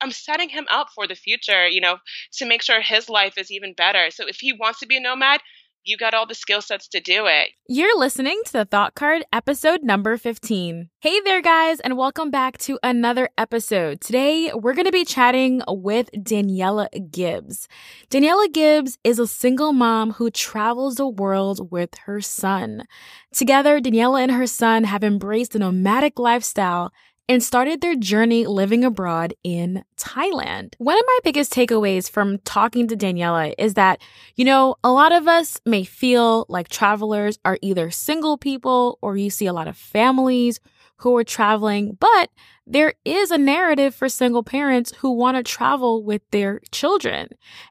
I'm setting him up for the future, you know, to make sure his life is even better. So if he wants to be a nomad, you got all the skill sets to do it. You're listening to the Thought Card episode number 15. Hey there, guys, and welcome back to another episode. Today, we're going to be chatting with Daniela Gibbs. Daniela Gibbs is a single mom who travels the world with her son. Together, Daniela and her son have embraced a nomadic lifestyle and started their journey living abroad in Thailand. One of my biggest takeaways from talking to Daniela is that, you know, a lot of us may feel like travelers are either single people or you see a lot of families who are traveling, but there is a narrative for single parents who want to travel with their children.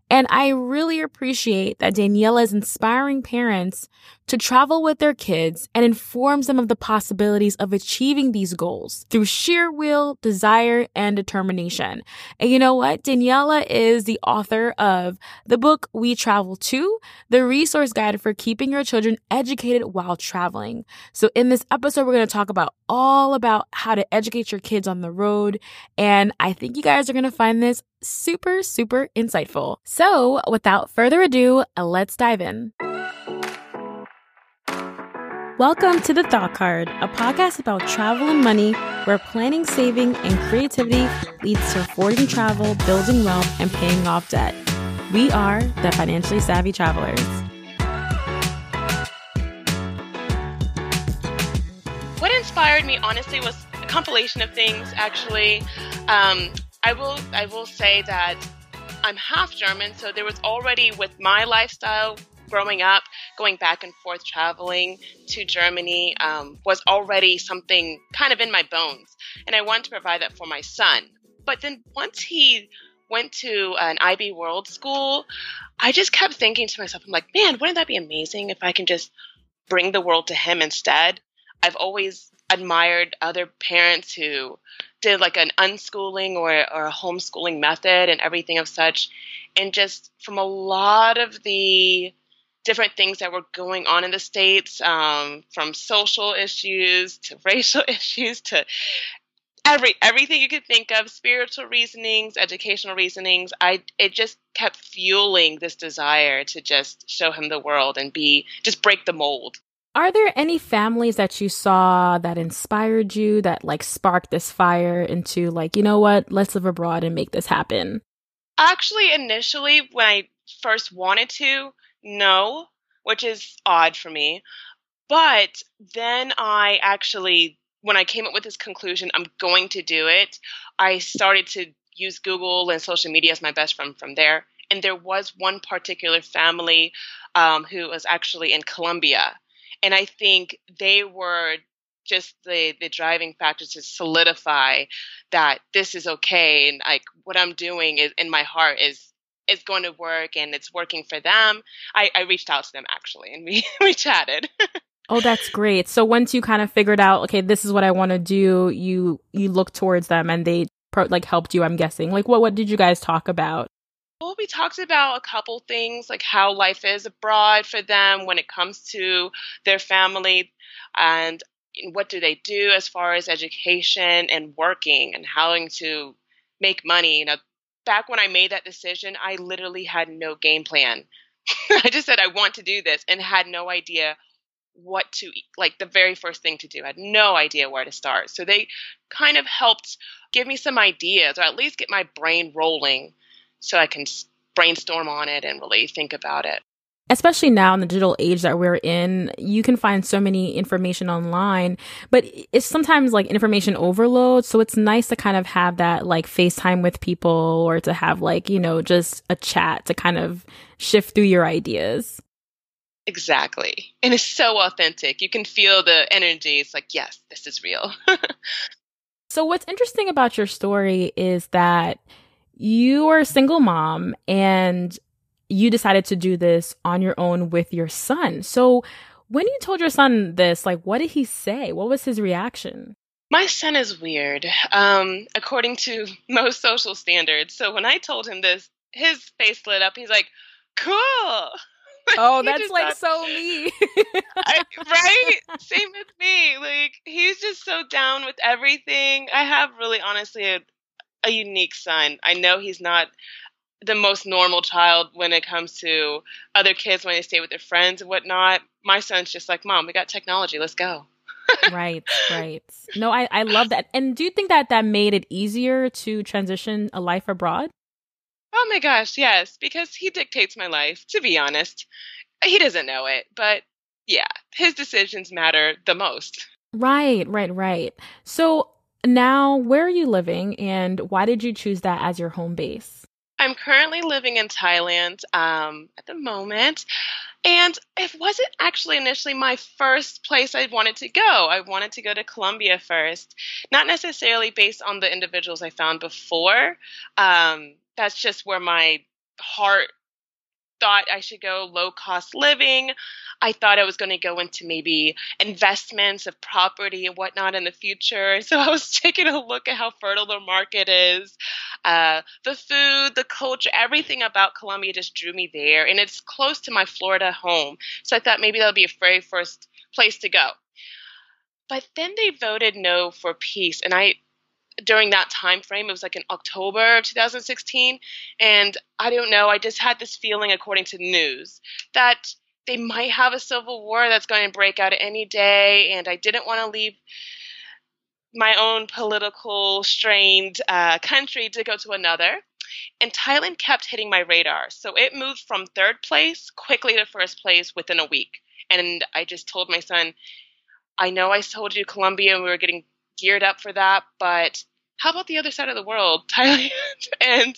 And I really appreciate that Daniela is inspiring parents to travel with their kids and informs them of the possibilities of achieving these goals through sheer will, desire, and determination. And you know what? Daniela is the author of the book We Travel To, the resource guide for keeping your children educated while traveling. So in this episode, we're going to talk about all about how to educate your kids on the road. And I think you guys are going to find this super, super insightful. So without further ado, let's dive in. Welcome to The Thought Card, a podcast about travel and money where planning, saving, and creativity leads to affording travel, building wealth, and paying off debt. We are the financially savvy travelers. What inspired me, honestly, was a compilation of things. Actually, um, I will I will say that I'm half German, so there was already with my lifestyle growing up, going back and forth traveling to Germany um, was already something kind of in my bones, and I wanted to provide that for my son. But then once he went to an IB World School, I just kept thinking to myself, I'm like, man, wouldn't that be amazing if I can just bring the world to him instead? I've always admired other parents who did like an unschooling or, or a homeschooling method and everything of such. And just from a lot of the different things that were going on in the states, um, from social issues to racial issues to every everything you could think of, spiritual reasonings, educational reasonings. I it just kept fueling this desire to just show him the world and be just break the mold. Are there any families that you saw that inspired you that like sparked this fire into like, you know what, let's live abroad and make this happen? Actually, initially when I first wanted to, no, which is odd for me. But then I actually, when I came up with this conclusion, I'm going to do it, I started to use Google and social media as my best friend from there. And there was one particular family um, who was actually in Colombia. And I think they were just the the driving factor to solidify that this is okay and like what I'm doing is in my heart is is going to work and it's working for them, I, I reached out to them actually and we, we chatted. oh, that's great. So once you kind of figured out, okay, this is what I want to do, you you look towards them and they pro- like helped you. I'm guessing. Like, what what did you guys talk about? Well, we talked about a couple things, like how life is abroad for them when it comes to their family, and what do they do as far as education and working, and how to make money. You know, back when I made that decision, I literally had no game plan. I just said I want to do this and had no idea what to like the very first thing to do. I had no idea where to start. So they kind of helped give me some ideas or at least get my brain rolling so I can brainstorm on it and really think about it especially now in the digital age that we're in, you can find so many information online, but it's sometimes like information overload. So it's nice to kind of have that like FaceTime with people or to have like, you know, just a chat to kind of shift through your ideas. Exactly. And it's so authentic. You can feel the energy. It's like, yes, this is real. so what's interesting about your story is that you are a single mom and you decided to do this on your own with your son. So when you told your son this, like, what did he say? What was his reaction? My son is weird, um, according to most social standards. So when I told him this, his face lit up. He's like, cool. Oh, that's like thought, so me. I, right? Same with me. Like, he's just so down with everything. I have really, honestly, a, a unique son. I know he's not the most normal child when it comes to other kids when they stay with their friends and whatnot. My son's just like, Mom, we got technology. Let's go. right, right. No, I, I love that. And do you think that that made it easier to transition a life abroad? Oh my gosh, yes, because he dictates my life, to be honest. He doesn't know it, but yeah, his decisions matter the most. Right, right, right. So now, where are you living and why did you choose that as your home base? I'm currently living in Thailand um, at the moment. And it wasn't actually initially my first place I wanted to go. I wanted to go to Colombia first, not necessarily based on the individuals I found before. Um, that's just where my heart thought I should go low cost living. I thought I was going to go into maybe investments of property and whatnot in the future. So I was taking a look at how fertile the market is. Uh, the food, the culture, everything about Colombia just drew me there. And it's close to my Florida home. So I thought maybe that would be a very first place to go. But then they voted no for peace. And I, during that time frame, it was like in October of 2016. And I don't know, I just had this feeling, according to news, that they might have a civil war that's going to break out any day, and I didn't want to leave my own political strained uh, country to go to another. And Thailand kept hitting my radar. So it moved from third place quickly to first place within a week. And I just told my son, I know I told you Colombia and we were getting geared up for that, but how about the other side of the world, Thailand? and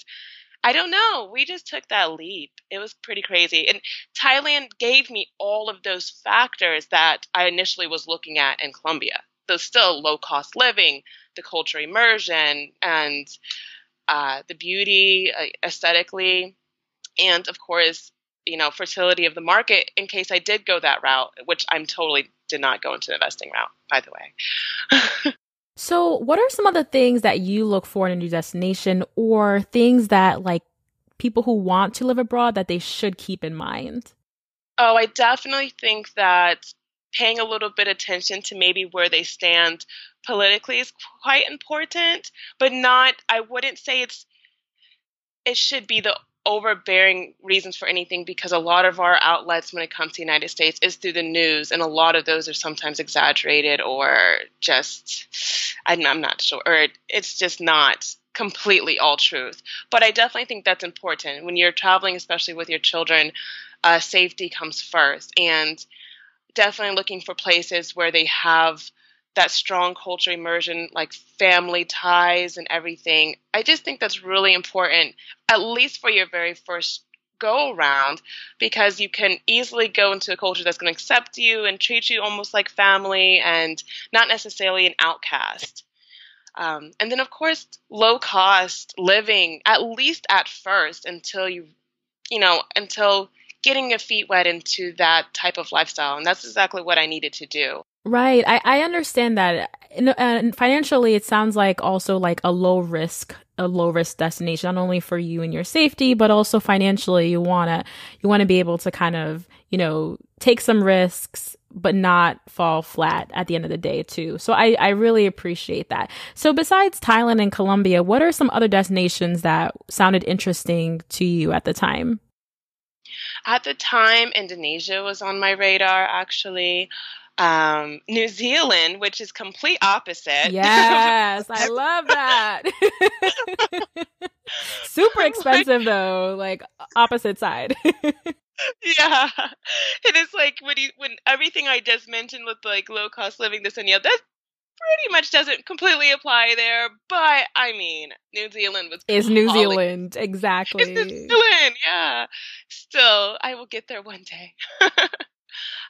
I don't know. We just took that leap. It was pretty crazy. And Thailand gave me all of those factors that I initially was looking at in Colombia. The still low cost living, the culture immersion, and uh, the beauty uh, aesthetically, and of course, you know, fertility of the market in case I did go that route, which I'm totally did not go into the investing route, by the way. So, what are some of the things that you look for in a new destination or things that like people who want to live abroad that they should keep in mind? Oh, I definitely think that paying a little bit of attention to maybe where they stand politically is quite important, but not I wouldn't say it's it should be the overbearing reasons for anything because a lot of our outlets when it comes to the United States is through the news and a lot of those are sometimes exaggerated or just I'm, I'm not sure or it's just not completely all truth. But I definitely think that's important. When you're traveling especially with your children uh, safety comes first and definitely looking for places where they have that strong culture immersion, like family ties and everything. I just think that's really important, at least for your very first go around, because you can easily go into a culture that's going to accept you and treat you almost like family and not necessarily an outcast. Um, and then, of course, low cost living, at least at first, until you, you know, until getting your feet wet into that type of lifestyle. And that's exactly what I needed to do. Right. I, I understand that. And financially, it sounds like also like a low risk, a low risk destination, not only for you and your safety, but also financially, you want to, you want to be able to kind of, you know, take some risks, but not fall flat at the end of the day too. So I, I really appreciate that. So besides Thailand and Colombia, what are some other destinations that sounded interesting to you at the time? At the time, Indonesia was on my radar actually um, New Zealand, which is complete opposite. Yes, I love that. Super expensive though, like opposite side. yeah, it is like when you when everything I just mentioned with like low cost living, this and the other, that pretty much doesn't completely apply there. But I mean, New Zealand was is New Zealand exactly. It's New Zealand, yeah. Still, I will get there one day.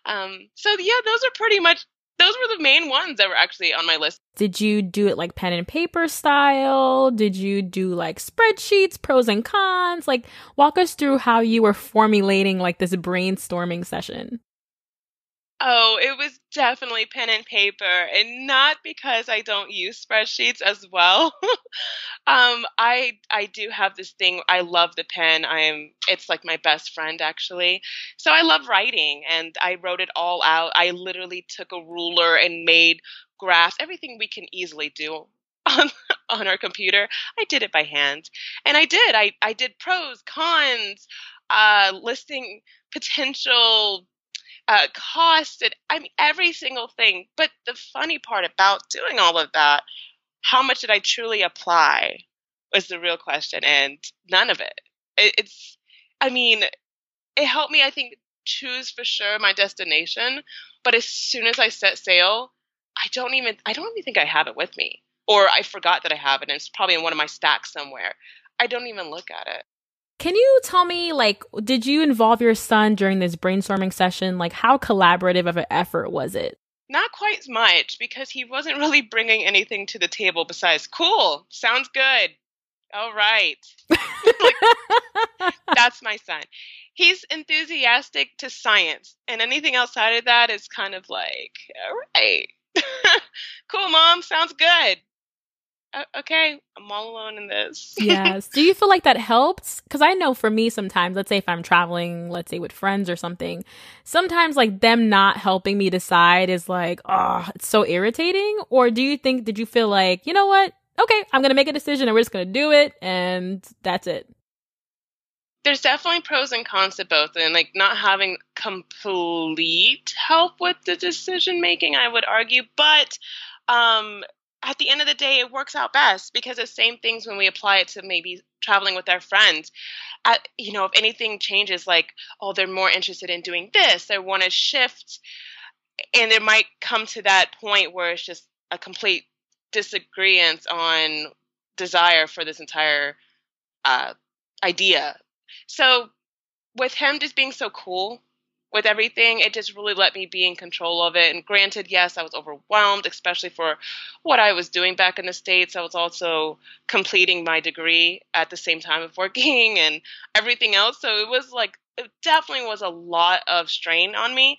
Um, so yeah, those are pretty much those were the main ones that were actually on my list. Did you do it like pen and paper style? Did you do like spreadsheets, pros and cons? Like walk us through how you were formulating like this brainstorming session. Oh, it was definitely pen and paper, and not because I don't use spreadsheets as well. um, I I do have this thing. I love the pen. I am. It's like my best friend actually. So I love writing, and I wrote it all out. I literally took a ruler and made graphs. Everything we can easily do on on our computer. I did it by hand. And I did. I, I did pros, cons, uh, listing potential uh, cost and I mean every single thing. But the funny part about doing all of that, how much did I truly apply was the real question, and none of it. it it's, I mean, it helped me. I think choose for sure my destination, but as soon as I set sail, I don't even I don't even think I have it with me, or I forgot that I have it, and it's probably in one of my stacks somewhere. I don't even look at it. Can you tell me, like, did you involve your son during this brainstorming session? Like, how collaborative of an effort was it? Not quite as much because he wasn't really bringing anything to the table besides, cool, sounds good. All right. like, that's my son. He's enthusiastic to science, and anything outside of that is kind of like, all right. cool, mom, sounds good okay, I'm all alone in this. yes. Do you feel like that helps? Because I know for me, sometimes, let's say if I'm traveling, let's say with friends or something, sometimes like them not helping me decide is like, oh, it's so irritating. Or do you think, did you feel like, you know what? Okay, I'm going to make a decision and we're just going to do it and that's it? There's definitely pros and cons to both, and like not having complete help with the decision making, I would argue. But um, at the end of the day, it works out best because the same things when we apply it to maybe traveling with our friends. At, you know, if anything changes, like, oh, they're more interested in doing this, they want to shift, and it might come to that point where it's just a complete disagreement on desire for this entire uh, idea. So, with him just being so cool with everything. It just really let me be in control of it. And granted, yes, I was overwhelmed, especially for what I was doing back in the States. I was also completing my degree at the same time of working and everything else. So it was like, it definitely was a lot of strain on me.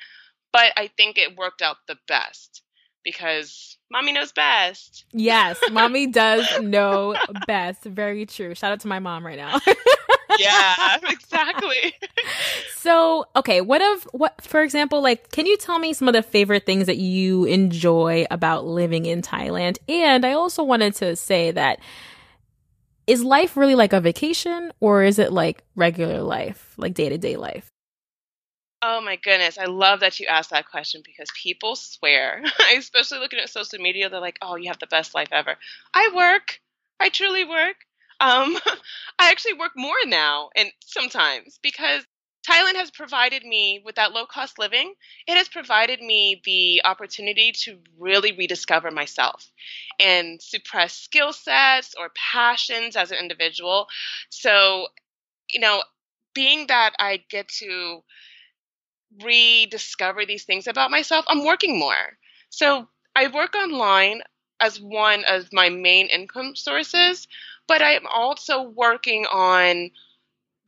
But I think it worked out the best because mommy knows best. Yes, mommy does know best. Very true. Shout out to my mom right now. yeah, exactly. so, okay, what of what for example, like can you tell me some of the favorite things that you enjoy about living in Thailand? And I also wanted to say that is life really like a vacation or is it like regular life, like day-to-day life? Oh my goodness, I love that you asked that question because people swear, especially looking at social media, they're like, "Oh, you have the best life ever." I work. I truly work. Um, I actually work more now, and sometimes because Thailand has provided me with that low cost living. It has provided me the opportunity to really rediscover myself and suppress skill sets or passions as an individual. So, you know, being that I get to rediscover these things about myself, I'm working more. So I work online as one of my main income sources, but I'm also working on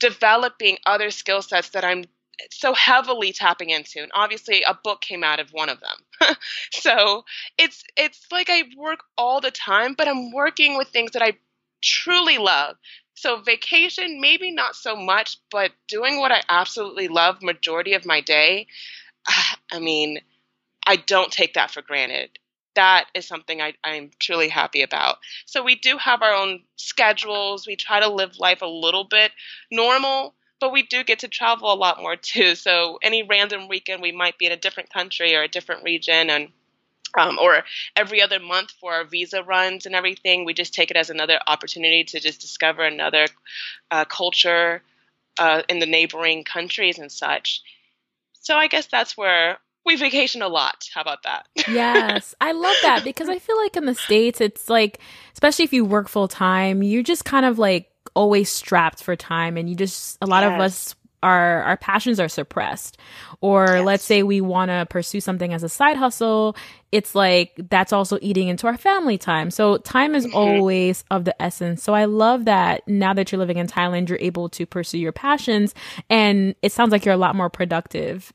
developing other skill sets that I'm so heavily tapping into. And obviously a book came out of one of them. So it's it's like i work all the time but i'm working with things that i truly love. So vacation maybe not so much but doing what i absolutely love majority of my day i mean i don't take that for granted that is something I, i'm truly happy about so we do have our own schedules we try to live life a little bit normal but we do get to travel a lot more too so any random weekend we might be in a different country or a different region and um, or every other month for our visa runs and everything. We just take it as another opportunity to just discover another uh, culture uh, in the neighboring countries and such. So I guess that's where we vacation a lot. How about that? yes, I love that because I feel like in the States, it's like, especially if you work full time, you're just kind of like always strapped for time and you just, a lot yes. of us our our passions are suppressed or yes. let's say we want to pursue something as a side hustle it's like that's also eating into our family time so time is mm-hmm. always of the essence so i love that now that you're living in thailand you're able to pursue your passions and it sounds like you're a lot more productive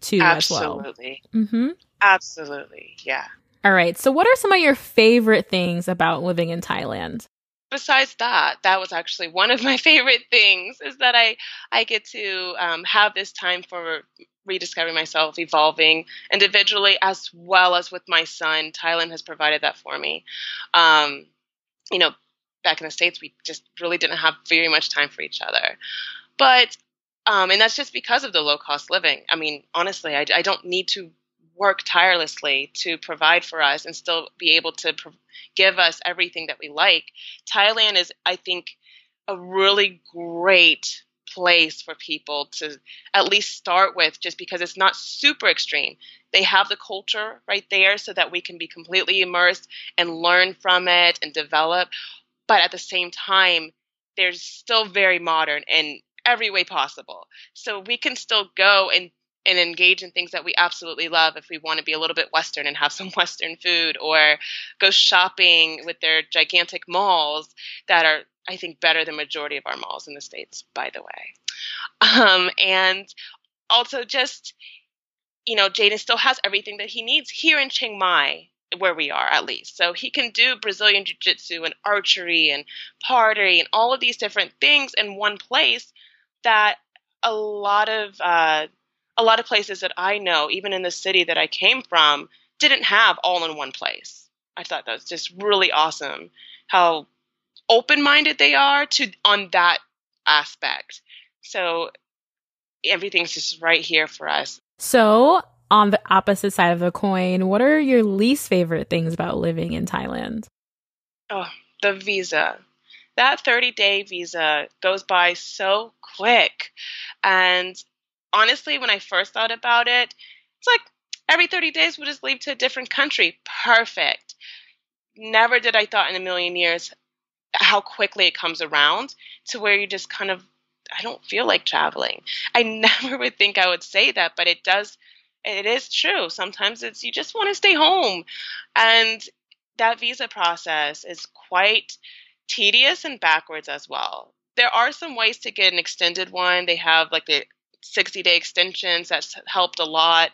too absolutely well. mm-hmm. absolutely yeah all right so what are some of your favorite things about living in thailand besides that, that was actually one of my favorite things is that I I get to um, have this time for rediscovering myself, evolving individually as well as with my son. Thailand has provided that for me. Um, you know, back in the States, we just really didn't have very much time for each other. But, um, and that's just because of the low cost living. I mean, honestly, I, I don't need to work tirelessly to provide for us and still be able to pro- give us everything that we like. Thailand is, I think, a really great place for people to at least start with just because it's not super extreme. They have the culture right there so that we can be completely immersed and learn from it and develop. But at the same time, they're still very modern in every way possible. So we can still go and and engage in things that we absolutely love if we want to be a little bit Western and have some Western food, or go shopping with their gigantic malls that are, I think, better than majority of our malls in the states, by the way. Um, and also just, you know, Jaden still has everything that he needs here in Chiang Mai where we are at least. So he can do Brazilian Jiu Jitsu and archery and pottery and all of these different things in one place that a lot of uh, a lot of places that I know, even in the city that I came from, didn't have all in one place. I thought that was just really awesome how open minded they are to on that aspect. So everything's just right here for us. So on the opposite side of the coin, what are your least favorite things about living in Thailand? Oh, the visa. That 30 day visa goes by so quick. And honestly, when I first thought about it, it's like every 30 days we'll just leave to a different country. Perfect. Never did I thought in a million years how quickly it comes around to where you just kind of I don't feel like traveling. I never would think I would say that, but it does it is true. Sometimes it's you just want to stay home. And that visa process is quite tedious and backwards as well. There are some ways to get an extended one. They have like the 60 day extensions. That's helped a lot.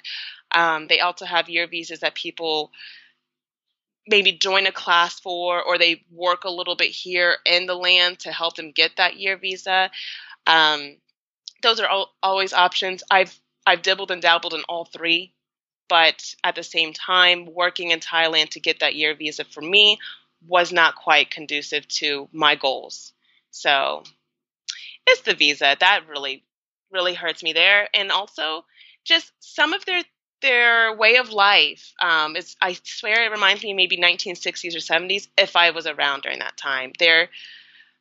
Um, they also have year visas that people maybe join a class for, or they work a little bit here in the land to help them get that year visa. Um, those are all, always options. I've I've dibbled and dabbled in all three, but at the same time, working in Thailand to get that year visa for me was not quite conducive to my goals. So it's the visa that really really hurts me there. And also just some of their their way of life. Um, is I swear it reminds me maybe 1960s or 70s if I was around during that time. There,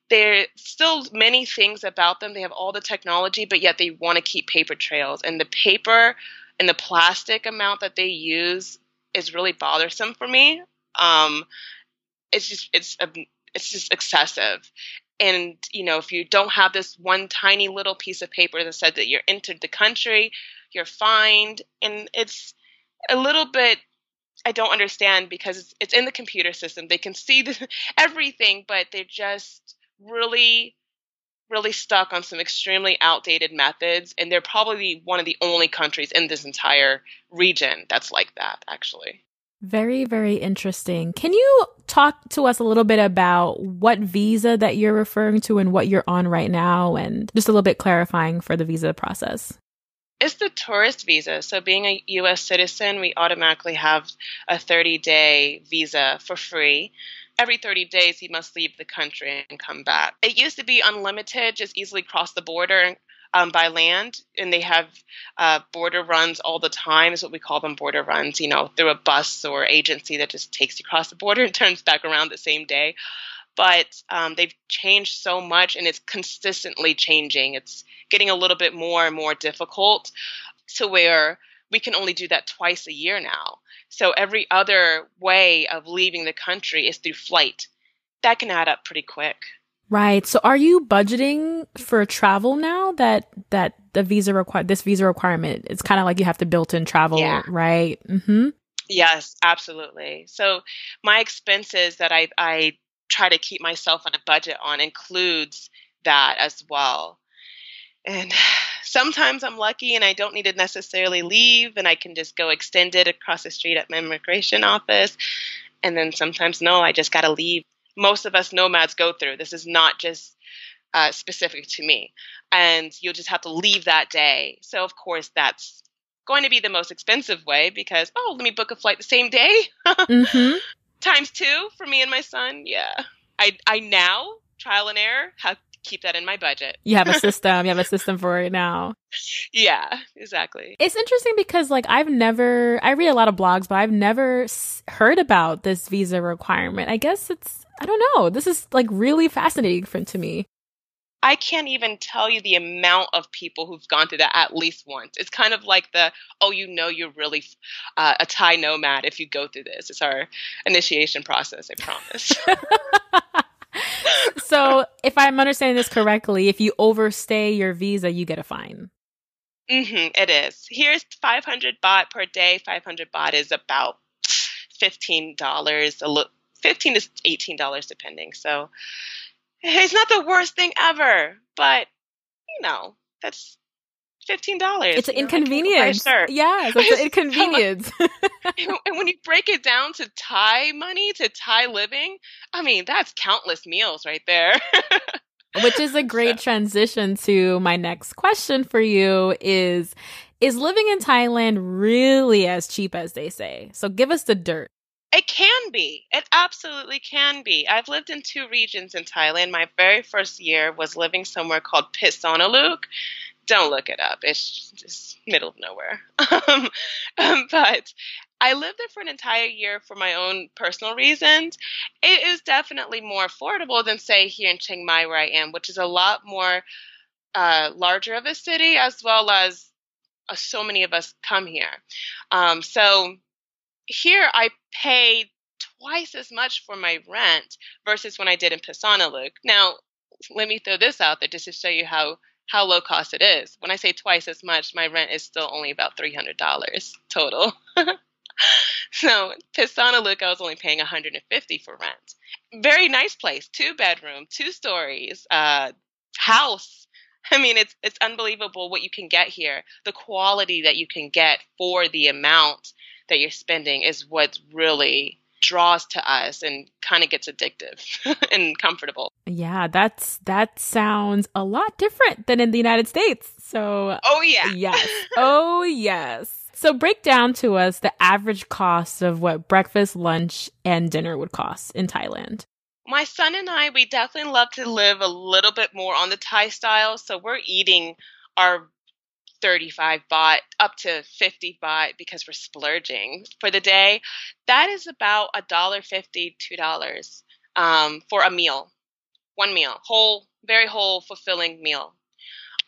there still many things about them. They have all the technology, but yet they want to keep paper trails. And the paper and the plastic amount that they use is really bothersome for me. Um, it's just it's um, it's just excessive. And you know if you don't have this one tiny little piece of paper that said that you're entered the country you're fined and it's a little bit i don't understand because it's, it's in the computer system. They can see the, everything but they're just really really stuck on some extremely outdated methods and they're probably one of the only countries in this entire region that's like that actually very, very interesting. Can you talk to us a little bit about what visa that you're referring to and what you're on right now, and just a little bit clarifying for the visa process? It's the tourist visa. So, being a U.S. citizen, we automatically have a 30 day visa for free. Every 30 days, he must leave the country and come back. It used to be unlimited, just easily cross the border um, by land, and they have uh, border runs all the time. Is what we call them border runs. You know, through a bus or agency that just takes you across the border and turns back around the same day. But um, they've changed so much, and it's consistently changing. It's getting a little bit more and more difficult to where we can only do that twice a year now. So every other way of leaving the country is through flight. That can add up pretty quick. Right. So are you budgeting for travel now that that the visa require this visa requirement it's kind of like you have to built in travel, yeah. right? Mhm. Yes, absolutely. So my expenses that I I try to keep myself on a budget on includes that as well. And sometimes I'm lucky and I don't need to necessarily leave and I can just go extended across the street at my immigration office. And then sometimes no, I just got to leave most of us nomads go through. This is not just uh, specific to me. And you'll just have to leave that day. So, of course, that's going to be the most expensive way because, oh, let me book a flight the same day. mm-hmm. Times two for me and my son. Yeah. I I now trial and error have keep that in my budget. You have a system. you have a system for it now. Yeah, exactly. It's interesting because like I've never I read a lot of blogs, but I've never heard about this visa requirement. I guess it's I don't know. This is like really fascinating for, to me. I can't even tell you the amount of people who've gone through that at least once. It's kind of like the, oh, you know, you're really uh, a Thai nomad if you go through this. It's our initiation process, I promise. so, if I'm understanding this correctly, if you overstay your visa, you get a fine. Mm-hmm, it is. Here's 500 baht per day. 500 baht is about $15, a little, 15 to $18 depending. So, it's not the worst thing ever, but you know, that's fifteen dollars. It's an inconvenience. Sure. Yeah, it's an inconvenience. and when you break it down to Thai money, to Thai living, I mean, that's countless meals right there. Which is a great so. transition to my next question for you is is living in Thailand really as cheap as they say? So give us the dirt. It can be. It absolutely can be. I've lived in two regions in Thailand. My very first year was living somewhere called Phitsanulok. Don't look it up. It's just middle of nowhere. Um, um, but I lived there for an entire year for my own personal reasons. It is definitely more affordable than, say, here in Chiang Mai, where I am, which is a lot more uh, larger of a city, as well as uh, so many of us come here. Um, so here I pay twice as much for my rent versus when I did in Phitsanulok. Now, let me throw this out there just to show you how how low cost it is. When I say twice as much, my rent is still only about three hundred dollars total. so Phitsanulok, I was only paying 150 for rent. Very nice place, two bedroom, two stories, uh, house. I mean, it's it's unbelievable what you can get here. The quality that you can get for the amount that you're spending is what really draws to us and kind of gets addictive and comfortable. Yeah, that's that sounds a lot different than in the United States. So Oh yeah. Yes. oh yes. So break down to us the average cost of what breakfast, lunch, and dinner would cost in Thailand. My son and I, we definitely love to live a little bit more on the Thai style. So we're eating our 35 baht up to 50 baht because we're splurging for the day. That is about a dollar fifty, two dollars um, for a meal, one meal, whole, very whole, fulfilling meal.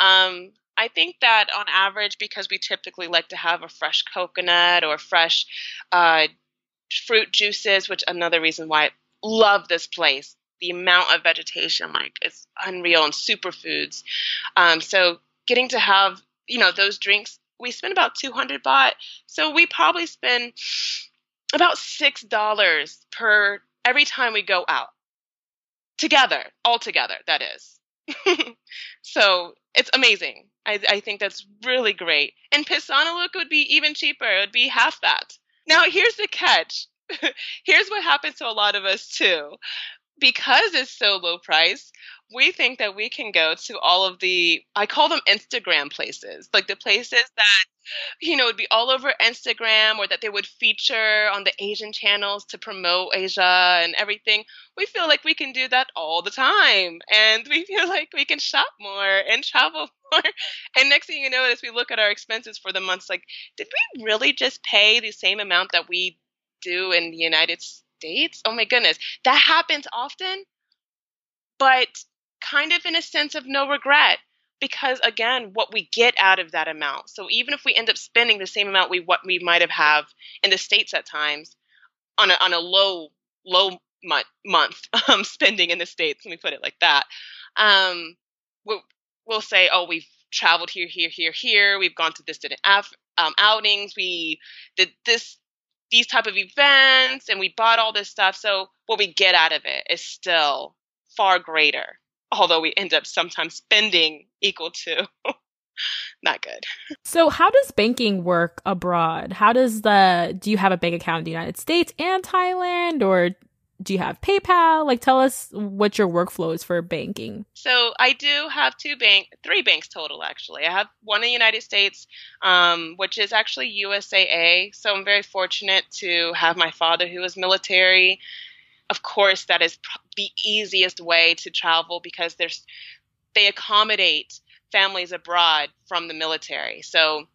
Um, I think that on average, because we typically like to have a fresh coconut or fresh uh, fruit juices, which another reason why I love this place. The amount of vegetation, like, is unreal, and superfoods. Um, so getting to have you know, those drinks, we spend about 200 baht. So we probably spend about $6 per every time we go out. Together, all together, that is. so it's amazing. I, I, think that's really great. And Phitsanulok would be even cheaper. It would be half that. Now, here's the catch. here's what happens to a lot of us too. Because it's so low price, we think that we can go to all of the I call them Instagram places, like the places that you know would be all over Instagram or that they would feature on the Asian channels to promote Asia and everything. We feel like we can do that all the time and we feel like we can shop more and travel more. And next thing you know as we look at our expenses for the months like did we really just pay the same amount that we do in the United States? Oh my goodness. That happens often. But kind of in a sense of no regret because again what we get out of that amount so even if we end up spending the same amount we what we might have have in the states at times on a, on a low low month, month um, spending in the states let me put it like that um, we'll, we'll say oh we've traveled here here here here we've gone to this um, outings we did this these type of events and we bought all this stuff so what we get out of it is still far greater although we end up sometimes spending equal to not good. So how does banking work abroad? How does the do you have a bank account in the United States and Thailand or do you have PayPal? Like tell us what your workflow is for banking. So I do have two bank three banks total actually. I have one in the United States, um, which is actually USAA. So I'm very fortunate to have my father who was military of course, that is the easiest way to travel because there's they accommodate families abroad from the military. So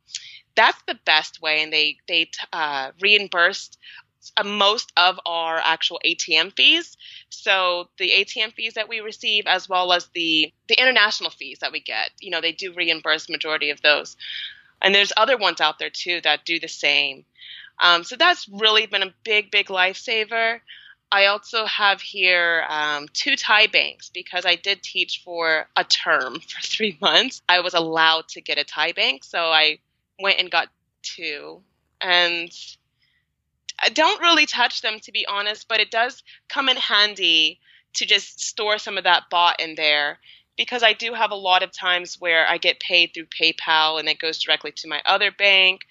that's the best way, and they they uh, reimbursed most of our actual ATM fees. So the ATM fees that we receive, as well as the the international fees that we get, you know, they do reimburse majority of those. And there's other ones out there too that do the same. Um, so that's really been a big, big lifesaver. I also have here um, two Thai banks because I did teach for a term for three months. I was allowed to get a Thai bank, so I went and got two. And I don't really touch them to be honest, but it does come in handy to just store some of that baht in there because I do have a lot of times where I get paid through PayPal and it goes directly to my other bank.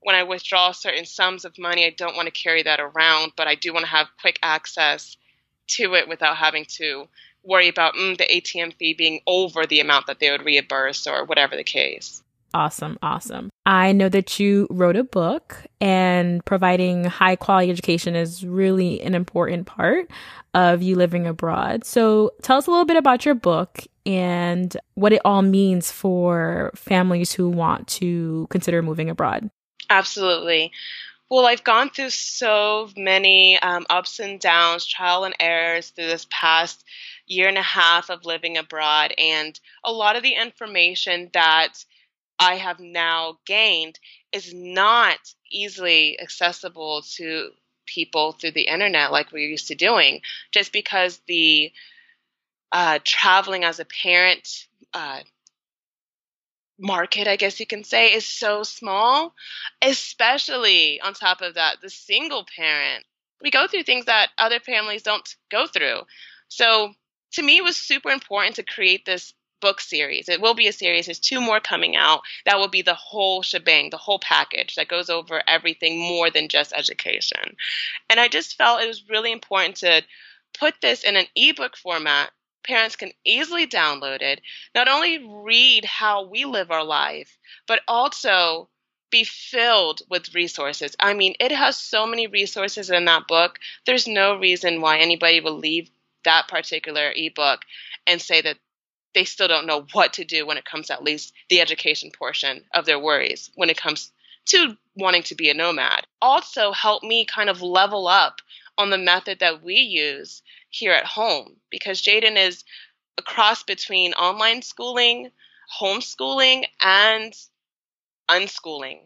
When I withdraw certain sums of money, I don't want to carry that around, but I do want to have quick access to it without having to worry about mm, the ATM fee being over the amount that they would reimburse or whatever the case. Awesome, awesome. I know that you wrote a book and providing high quality education is really an important part of you living abroad. So tell us a little bit about your book and what it all means for families who want to consider moving abroad. Absolutely. Well, I've gone through so many um, ups and downs, trial and errors through this past year and a half of living abroad. And a lot of the information that I have now gained is not easily accessible to people through the internet like we're used to doing, just because the uh, traveling as a parent uh, market, I guess you can say, is so small, especially on top of that, the single parent. We go through things that other families don't go through. So to me, it was super important to create this book series. It will be a series. There's two more coming out. That will be the whole shebang, the whole package that goes over everything more than just education. And I just felt it was really important to put this in an ebook format. Parents can easily download it, not only read how we live our life, but also be filled with resources. I mean, it has so many resources in that book. There's no reason why anybody will leave that particular ebook and say that they still don't know what to do when it comes to at least the education portion of their worries when it comes to wanting to be a nomad. Also, help me kind of level up on the method that we use here at home because Jaden is a cross between online schooling, homeschooling, and unschooling.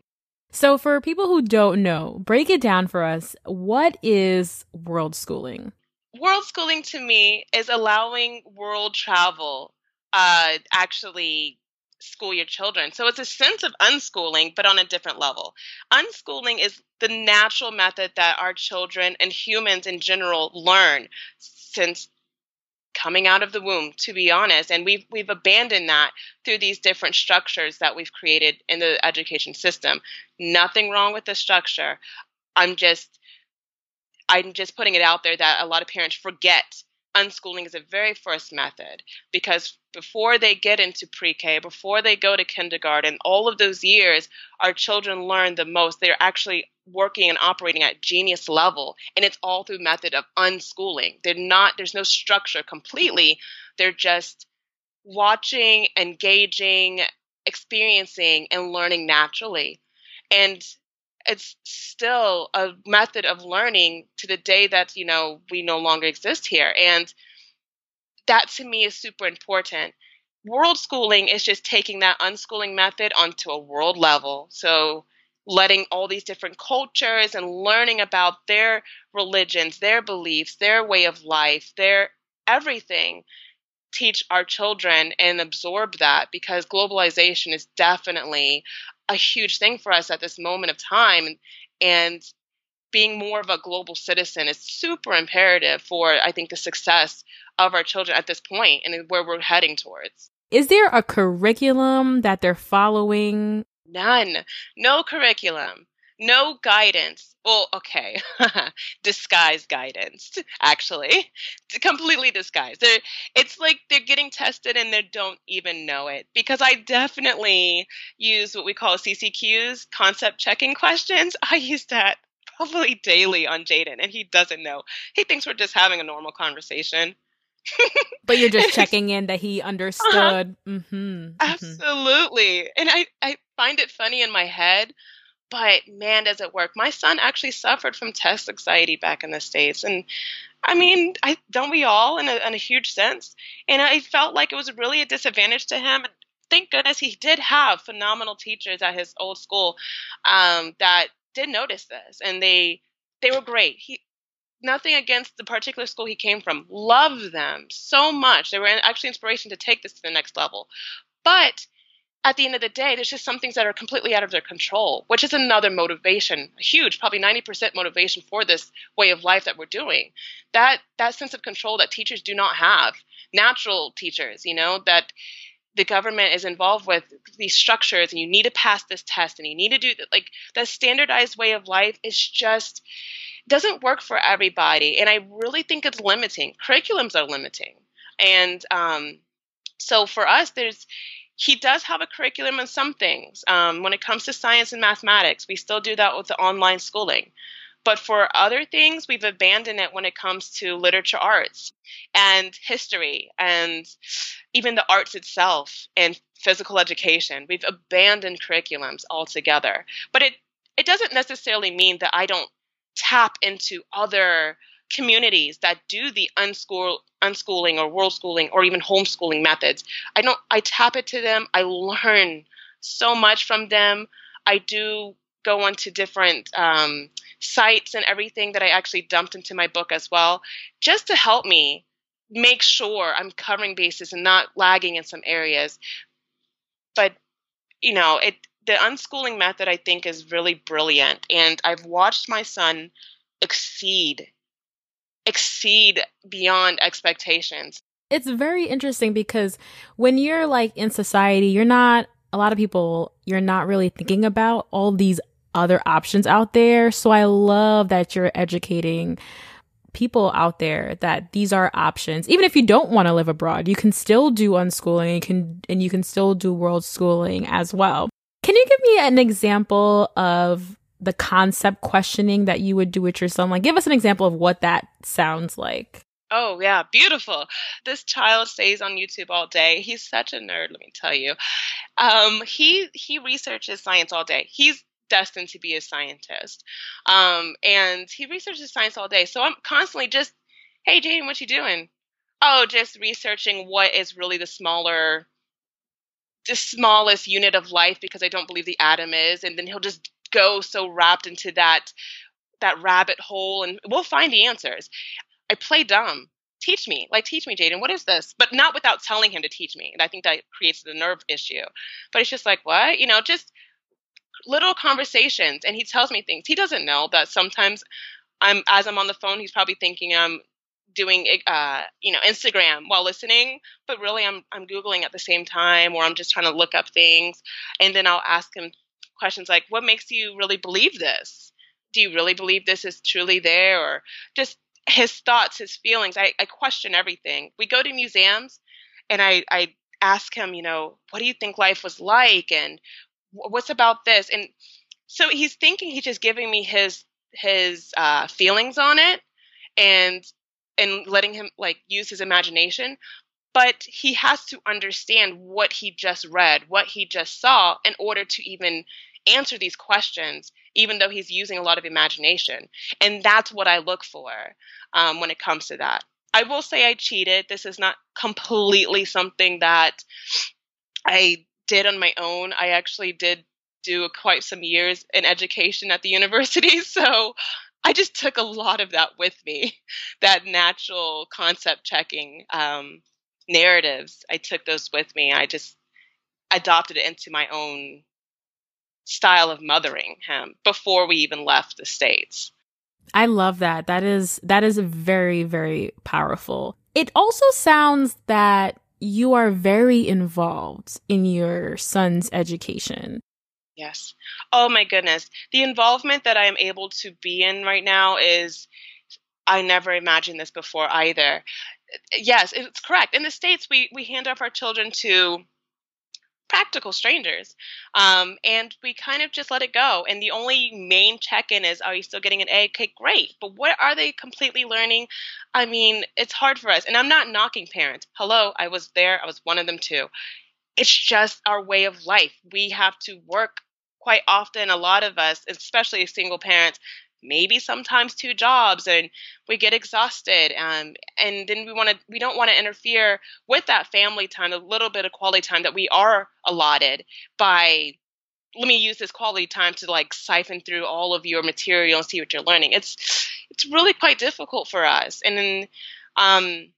So, for people who don't know, break it down for us. What is world schooling? World schooling to me is allowing world travel uh, actually school your children. So it's a sense of unschooling, but on a different level. Unschooling is the natural method that our children and humans in general learn since coming out of the womb to be honest and we've we've abandoned that through these different structures that we've created in the education system nothing wrong with the structure i'm just i'm just putting it out there that a lot of parents forget unschooling is a very first method because before they get into pre-K, before they go to kindergarten, all of those years, our children learn the most. They're actually working and operating at genius level, and it's all through method of unschooling. They're not. There's no structure completely. They're just watching, engaging, experiencing, and learning naturally. And it's still a method of learning to the day that you know we no longer exist here. And that to me is super important. World schooling is just taking that unschooling method onto a world level. So letting all these different cultures and learning about their religions their beliefs their way of life their everything teach our children and absorb that because globalization is definitely a huge thing for us at this moment of time. And being more of a global citizen is super imperative for, I think, the success of our children at this point and where we're heading towards. Is there a curriculum that they're following? None. No curriculum no guidance. Well, okay, disguise guidance, actually, completely disguised. They're, it's like they're getting tested and they don't even know it because I definitely use what we call CCQs, concept checking questions. I use that probably daily on Jaden, and he doesn't know. He thinks we're just having a normal conversation. but you're just checking in that he uh-huh. understood. Uh-huh. Mm-hmm, mm-hmm. Absolutely. And I, I find it funny in my head, but man, does it work. My son actually suffered from test anxiety back in the States. And I mean, I don't we all in a, in a huge sense. And I felt like it was really a disadvantage to him. Thank goodness he did have phenomenal teachers at his old school um, that did notice this, and they they were great. He nothing against the particular school he came from. Loved them so much. They were actually inspiration to take this to the next level. But at the end of the day, there's just some things that are completely out of their control, which is another motivation, huge, probably 90% motivation for this way of life that we're doing. That that sense of control that teachers do not have. Natural teachers, you know, that the government is involved with these structures and you need to pass this test and you need to do like the standardized way of life is just doesn't work for everybody and i really think it's limiting curriculums are limiting and um, so for us there's he does have a curriculum in some things um, when it comes to science and mathematics we still do that with the online schooling but for other things, we've abandoned it when it comes to literature arts and history and even the arts itself and physical education. We've abandoned curriculums altogether. But it, it doesn't necessarily mean that I don't tap into other communities that do the unschool unschooling or world schooling or even homeschooling methods. I don't I tap into them. I learn so much from them. I do go onto different um, sites and everything that I actually dumped into my book as well, just to help me make sure I'm covering bases and not lagging in some areas. But you know, it the unschooling method I think is really brilliant, and I've watched my son exceed exceed beyond expectations. It's very interesting because when you're like in society, you're not a lot of people you're not really thinking about all these other options out there. So I love that you're educating people out there that these are options. Even if you don't want to live abroad, you can still do unschooling and can and you can still do world schooling as well. Can you give me an example of the concept questioning that you would do with your son? Like give us an example of what that sounds like. Oh yeah, beautiful. This child stays on YouTube all day. He's such a nerd, let me tell you. Um, he he researches science all day. He's destined to be a scientist. Um, and he researches science all day. So I'm constantly just, hey, Jaden, what you doing? Oh, just researching what is really the smaller, the smallest unit of life because I don't believe the atom is. And then he'll just go so wrapped into that that rabbit hole and we'll find the answers. I play dumb. Teach me, like teach me, Jaden. What is this? But not without telling him to teach me. And I think that creates the nerve issue. But it's just like, what? You know, just little conversations and he tells me things he doesn't know that sometimes i'm as i'm on the phone he's probably thinking i'm doing uh, you know instagram while listening but really i'm i'm googling at the same time or i'm just trying to look up things and then i'll ask him questions like what makes you really believe this? Do you really believe this is truly there? Or just his thoughts his feelings. I, I question everything. We go to museums and i i ask him you know what do you think life was like? And what's about this? And so he's thinking he's just giving me his his uh, feelings on it and and letting him like use his imagination but he has to understand what he just read what he just saw in order to even answer these questions even though he's using a lot of imagination and that's what i look for um, when it comes to that i will say i cheated this is not completely something that i did on my own. I actually did do quite some years in education at the university. So I just took a lot of that with me, that natural concept checking um, narratives. I took those with me. I just adopted it into my own style of mothering him before we even left the states. I love that. That is that is very very powerful. It also sounds that you are very involved in your son's education. Yes. Oh my goodness. The involvement that I am able to be in right now is, I never imagined this before either. Yes, it's correct. In the States, we, we hand off our children to practical strangers. Um, and we kind of just let it go. And the only main check in is, are you still getting an A? Okay, great. But what are they completely learning? I mean, it's hard for us. And I'm not knocking parents. Hello, I was there, I was one of them too. It's just our way of life. We have to work quite often, a lot of us, especially single parents, maybe sometimes two jobs and we get exhausted um, and then we want to we don't want to interfere with that family time a little bit of quality time that we are allotted by let me use this quality time to like siphon through all of your material and see what you're learning. It's it's really quite difficult for us. And then um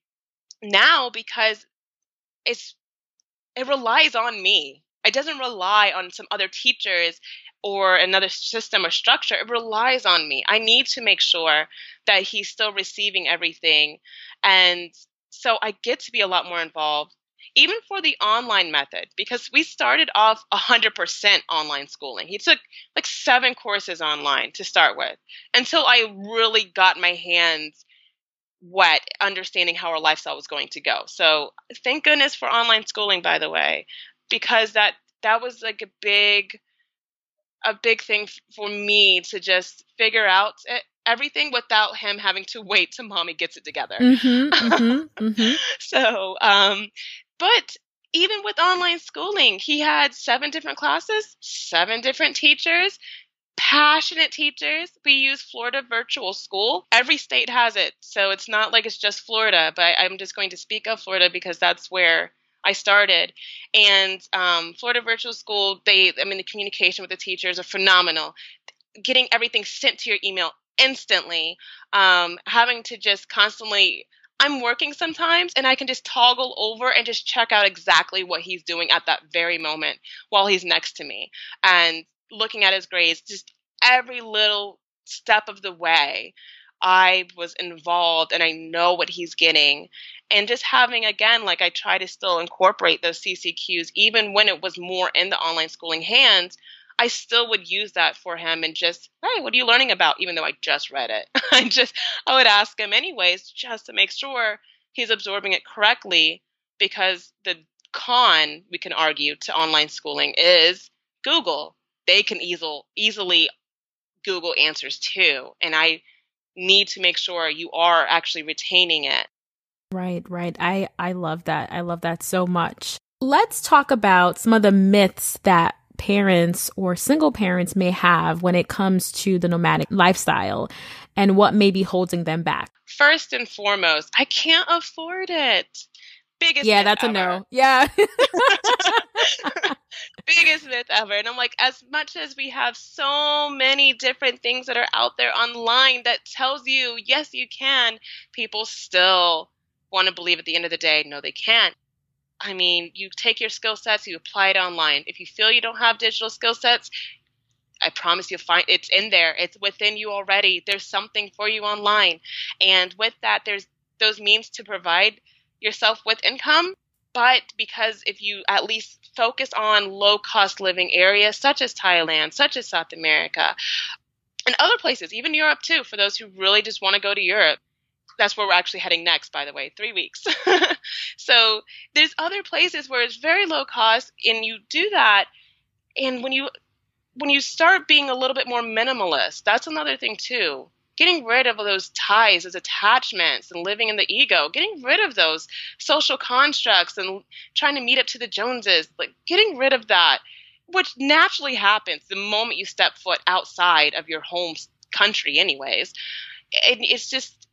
now because it's it relies on me. It doesn't rely on some other teachers or another system or structure, it relies on me. I need to make sure that he's still receiving everything. And so I get to be a lot more involved, even for the online method, because we started off 100% online schooling. He took like seven courses online to start with until I really got my hands wet understanding how our lifestyle was going to go. So thank goodness for online schooling, by the way, because that that was like a big a big thing for me to just figure out it, everything without him having to wait till mommy gets it together. Mm-hmm, mm-hmm, mm-hmm. so, um, but even with online schooling, he had seven different classes, seven different teachers, passionate teachers. We use Florida Virtual School. Every state has it, so it's not like it's just Florida, but I'm just going to speak of Florida because that's where I started. And um, Florida Virtual School, they, I mean, the communication with the teachers are phenomenal. Getting everything sent to your email instantly, um, having to just constantly, I'm working sometimes and I can just toggle over and just check out exactly what he's doing at that very moment while he's next to me. And looking at his grades, just every little step of the way. I was involved and I know what he's getting. And just having, again, like I try to still incorporate those CCQs, even when it was more in the online schooling hands, I still would use that for him and just, hey, what are you learning about? Even though I just read it. I just, I would ask him anyways, just to make sure he's absorbing it correctly because the con, we can argue, to online schooling is Google. They can easily easily Google answers too. And I need to make sure you are actually retaining it. Right, right. I I love that. I love that so much. Let's talk about some of the myths that parents or single parents may have when it comes to the nomadic lifestyle and what may be holding them back. First and foremost, I can't afford it. Biggest Yeah, that's ever. a no. Yeah. biggest myth ever. And I'm like, as much as we have so many different things that are out there online that tells you, yes, you can, people still want to believe at the end of the day, no, they can't. I mean, you take your skill sets, you apply it online. If you feel you don't have digital skill sets, I promise you'll find it's in there. It's within you already. There's something for you online. And with that, there's those means to provide yourself with income but because if you at least focus on low cost living areas such as Thailand, such as South America, and other places, even Europe too, for those who really just want to go to Europe. That's where we're actually heading next, by the way, three weeks. so there's other places where it's very low cost, and you do that. And when you when you start being a little bit more minimalist, that's another thing too getting rid of those ties, those attachments, and living in the ego, getting rid of those social constructs and trying to meet up to the Joneses, like getting rid of that, which naturally happens the moment you step foot outside of your home country, anyways. And it's just,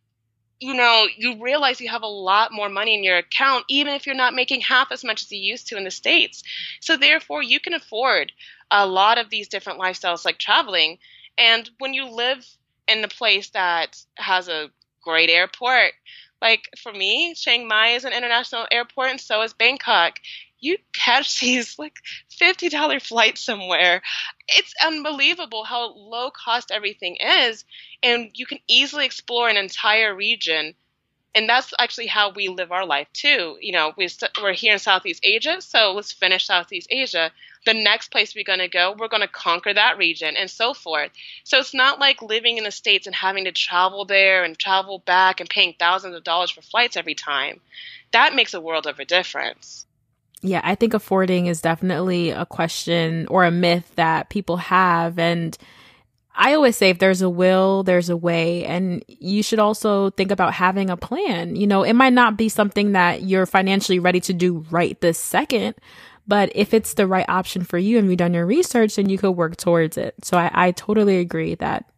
you know, you realize you have a lot more money in your account, even if you're not making half as much as you used to in the States. So, therefore, you can afford a lot of these different lifestyles like traveling. And when you live in a place that has a great airport. Like for me, Chiang Mai is an international airport, and so is Bangkok. You catch these like fifty dollar flights somewhere. It's unbelievable how low cost everything is, and you can easily explore an entire region and that's actually how we live our life too. You know, we st- we're here in Southeast Asia, so let's finish Southeast Asia. The next place we're going to go, we're going to conquer that region, and so forth. So it's not like living in the states and having to travel there and travel back and paying thousands of dollars for flights every time. That makes a world of a difference. Yeah, I think affording is definitely a question or a myth that people have. And I always say if there's a will, there's a way. And you should also think about having a plan. You know, it might not be something that you're financially ready to do right this second, but if it's the right option for you and you've done your research, then you could work towards it. So I, I totally agree that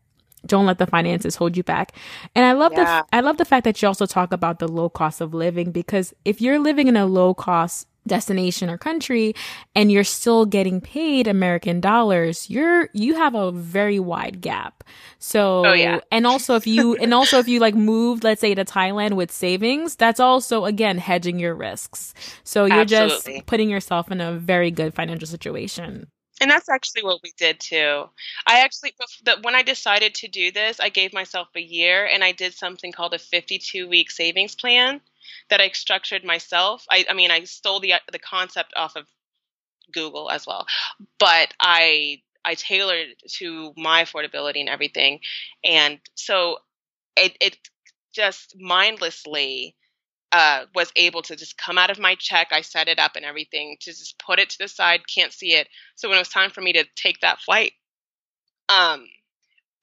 don't let the finances hold you back. And I love yeah. the I love the fact that you also talk about the low cost of living because if you're living in a low cost destination or country and you're still getting paid American dollars, you're you have a very wide gap. So oh, yeah. and also if you and also if you like moved let's say to Thailand with savings, that's also again hedging your risks. So you're Absolutely. just putting yourself in a very good financial situation. And that's actually what we did too. I actually, when I decided to do this, I gave myself a year and I did something called a 52 week savings plan that I structured myself. I, I mean, I stole the the concept off of Google as well, but I I tailored to my affordability and everything, and so it it just mindlessly uh, was able to just come out of my check. I set it up and everything to just put it to the side, can't see it. So when it was time for me to take that flight, um,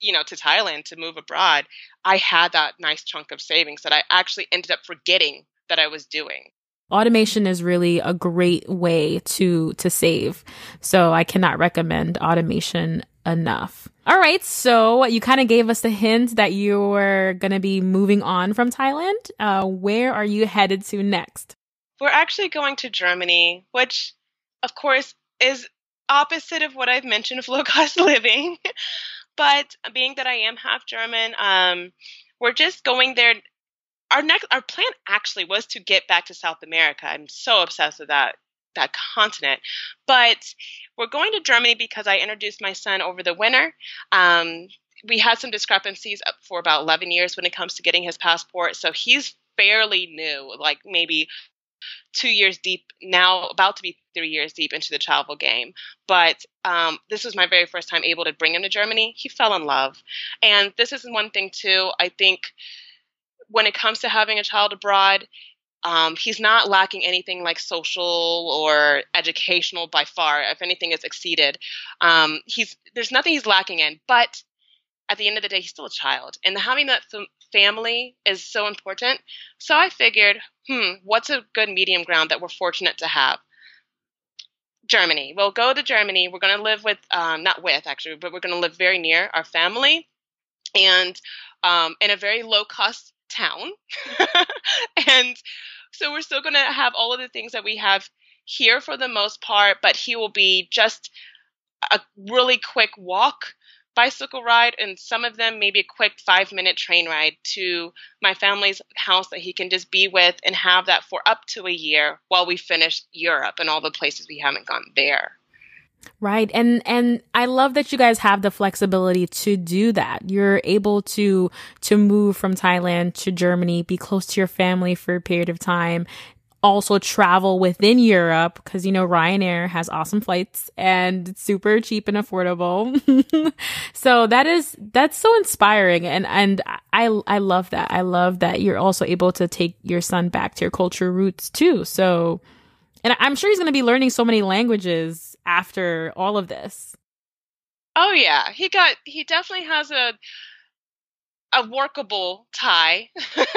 you know, to Thailand to move abroad, I had that nice chunk of savings that I actually ended up forgetting that I was doing. Automation is really a great way to to save. So I cannot recommend automation enough. All right, so you kind of gave us the hint that you were going to be moving on from Thailand. Uh, where are you headed to next? We're actually going to Germany, which, of course, is opposite of what I've mentioned of low cost living. But being that I am half German, um, we're just going there. Our next, our plan actually was to get back to South America. I'm so obsessed with that that continent. But we're going to Germany because I introduced my son over the winter. Um, we had some discrepancies for about 11 years when it comes to getting his passport. So he's fairly new, like maybe two years deep now, about to be three years deep into the travel game. But um, this was my very first time able to bring him to Germany. He fell in love. And this is one thing, too. I think when it comes to having a child abroad, um, he's not lacking anything like social or educational by far. If anything, it's exceeded. Um, he's there's nothing he's lacking in, but at the end of the day, he's still a child, and having that family is so important. So I figured, hmm, what's a good medium ground that we're fortunate to have? Germany. We'll go to Germany. We're going to live with, um, not with actually, but we're going to live very near our family, and um, in a very low cost town. and so we're still going to have all of the things that we have here for the most part, but he will be just a really quick walk bicycle ride and some of them maybe a quick five minute train ride to my family's house that he can just be with and have that for up to a year while we finish Europe and all the places we haven't gone there. Right. And and I love that you guys have the flexibility to do that. You're able to to move from Thailand to Germany, be close to your family for a period of time, also travel within Europe because you know Ryanair has awesome flights and it's super cheap and affordable. so that is that's so inspiring and and I I love that. I love that you're also able to take your son back to your culture roots too. So and I'm sure he's going to be learning so many languages after all of this. Oh yeah, he got he definitely has a a workable Thai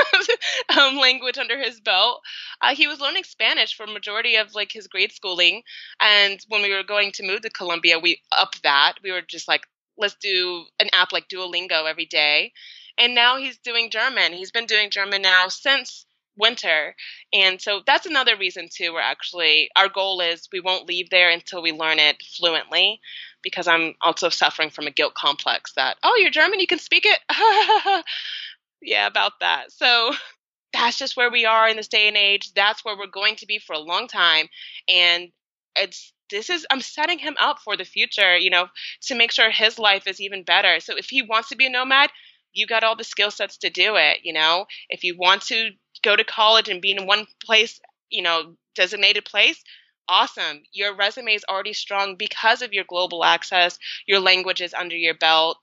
um, language under his belt. Uh, he was learning Spanish for majority of like his grade schooling, and when we were going to move to Colombia, we upped that. We were just like, let's do an app like Duolingo every day, and now he's doing German. He's been doing German now since winter. And so that's another reason too. We're actually our goal is we won't leave there until we learn it fluently because I'm also suffering from a guilt complex that, oh, you're German, you can speak it. yeah, about that. So that's just where we are in this day and age. That's where we're going to be for a long time. And it's this is I'm setting him up for the future, you know, to make sure his life is even better. So if he wants to be a nomad, you got all the skill sets to do it, you know. If you want to go to college and be in one place, you know, designated place, awesome. Your resume is already strong because of your global access, your language is under your belt.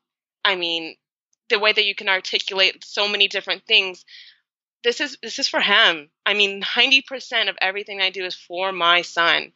I mean, the way that you can articulate so many different things this is this is for him. I mean, 90% of everything I do is for my son.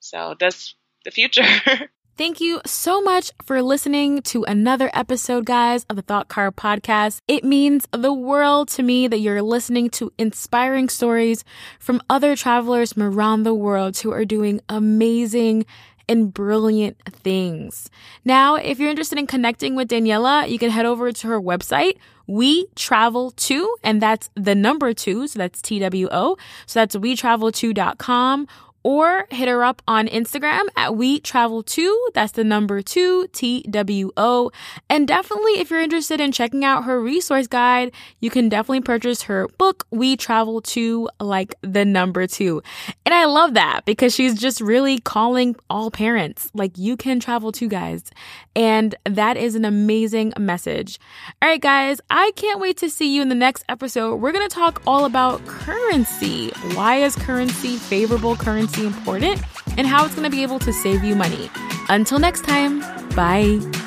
So that's the future. Thank you so much for listening to another episode, guys, of the Thought Car podcast. It means the world to me that you're listening to inspiring stories from other travelers from around the world who are doing amazing and brilliant things. Now, if you're interested in connecting with Daniela, you can head over to her website, We Travel 2, and that's the number two, so that's T W O. So that's wetravel2.com or hit her up on Instagram at We Travel 2. That's the number two, T W O. And definitely, if you're interested in checking out her resource guide, you can definitely purchase her book, We Travel 2, like the number two. And I love that because she's just really calling all parents, like you can travel too, guys. And that is an amazing message. All right, guys, I can't wait to see you in the next episode. We're going to talk all about currency. Why is currency favorable currency? Important and how it's going to be able to save you money. Until next time, bye.